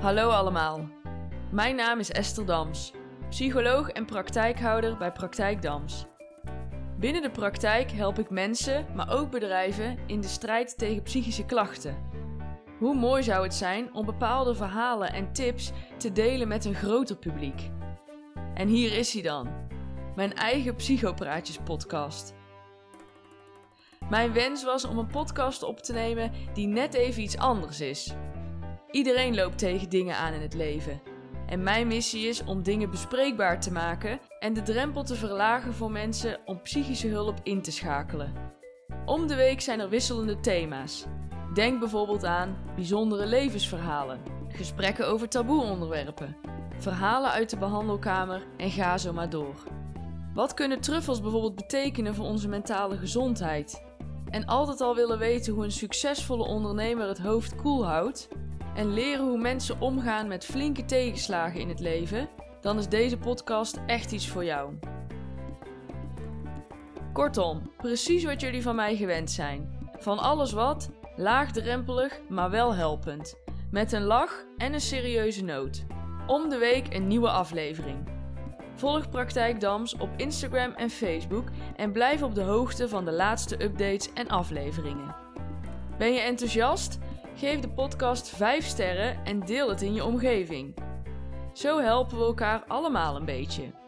Hallo allemaal. Mijn naam is Esther Dams, psycholoog en praktijkhouder bij Praktijk Dams. Binnen de praktijk help ik mensen, maar ook bedrijven in de strijd tegen psychische klachten. Hoe mooi zou het zijn om bepaalde verhalen en tips te delen met een groter publiek? En hier is hij dan, mijn eigen Psychopraatjes podcast. Mijn wens was om een podcast op te nemen die net even iets anders is. Iedereen loopt tegen dingen aan in het leven. En mijn missie is om dingen bespreekbaar te maken en de drempel te verlagen voor mensen om psychische hulp in te schakelen. Om de week zijn er wisselende thema's. Denk bijvoorbeeld aan bijzondere levensverhalen, gesprekken over taboe-onderwerpen, verhalen uit de behandelkamer en ga zo maar door. Wat kunnen truffels bijvoorbeeld betekenen voor onze mentale gezondheid? En altijd al willen weten hoe een succesvolle ondernemer het hoofd koel houdt? En leren hoe mensen omgaan met flinke tegenslagen in het leven? Dan is deze podcast echt iets voor jou. Kortom, precies wat jullie van mij gewend zijn. Van alles wat, laagdrempelig, maar wel helpend. Met een lach en een serieuze noot. Om de week een nieuwe aflevering. Volg Praktijk Dams op Instagram en Facebook en blijf op de hoogte van de laatste updates en afleveringen. Ben je enthousiast? Geef de podcast 5 sterren en deel het in je omgeving. Zo helpen we elkaar allemaal een beetje.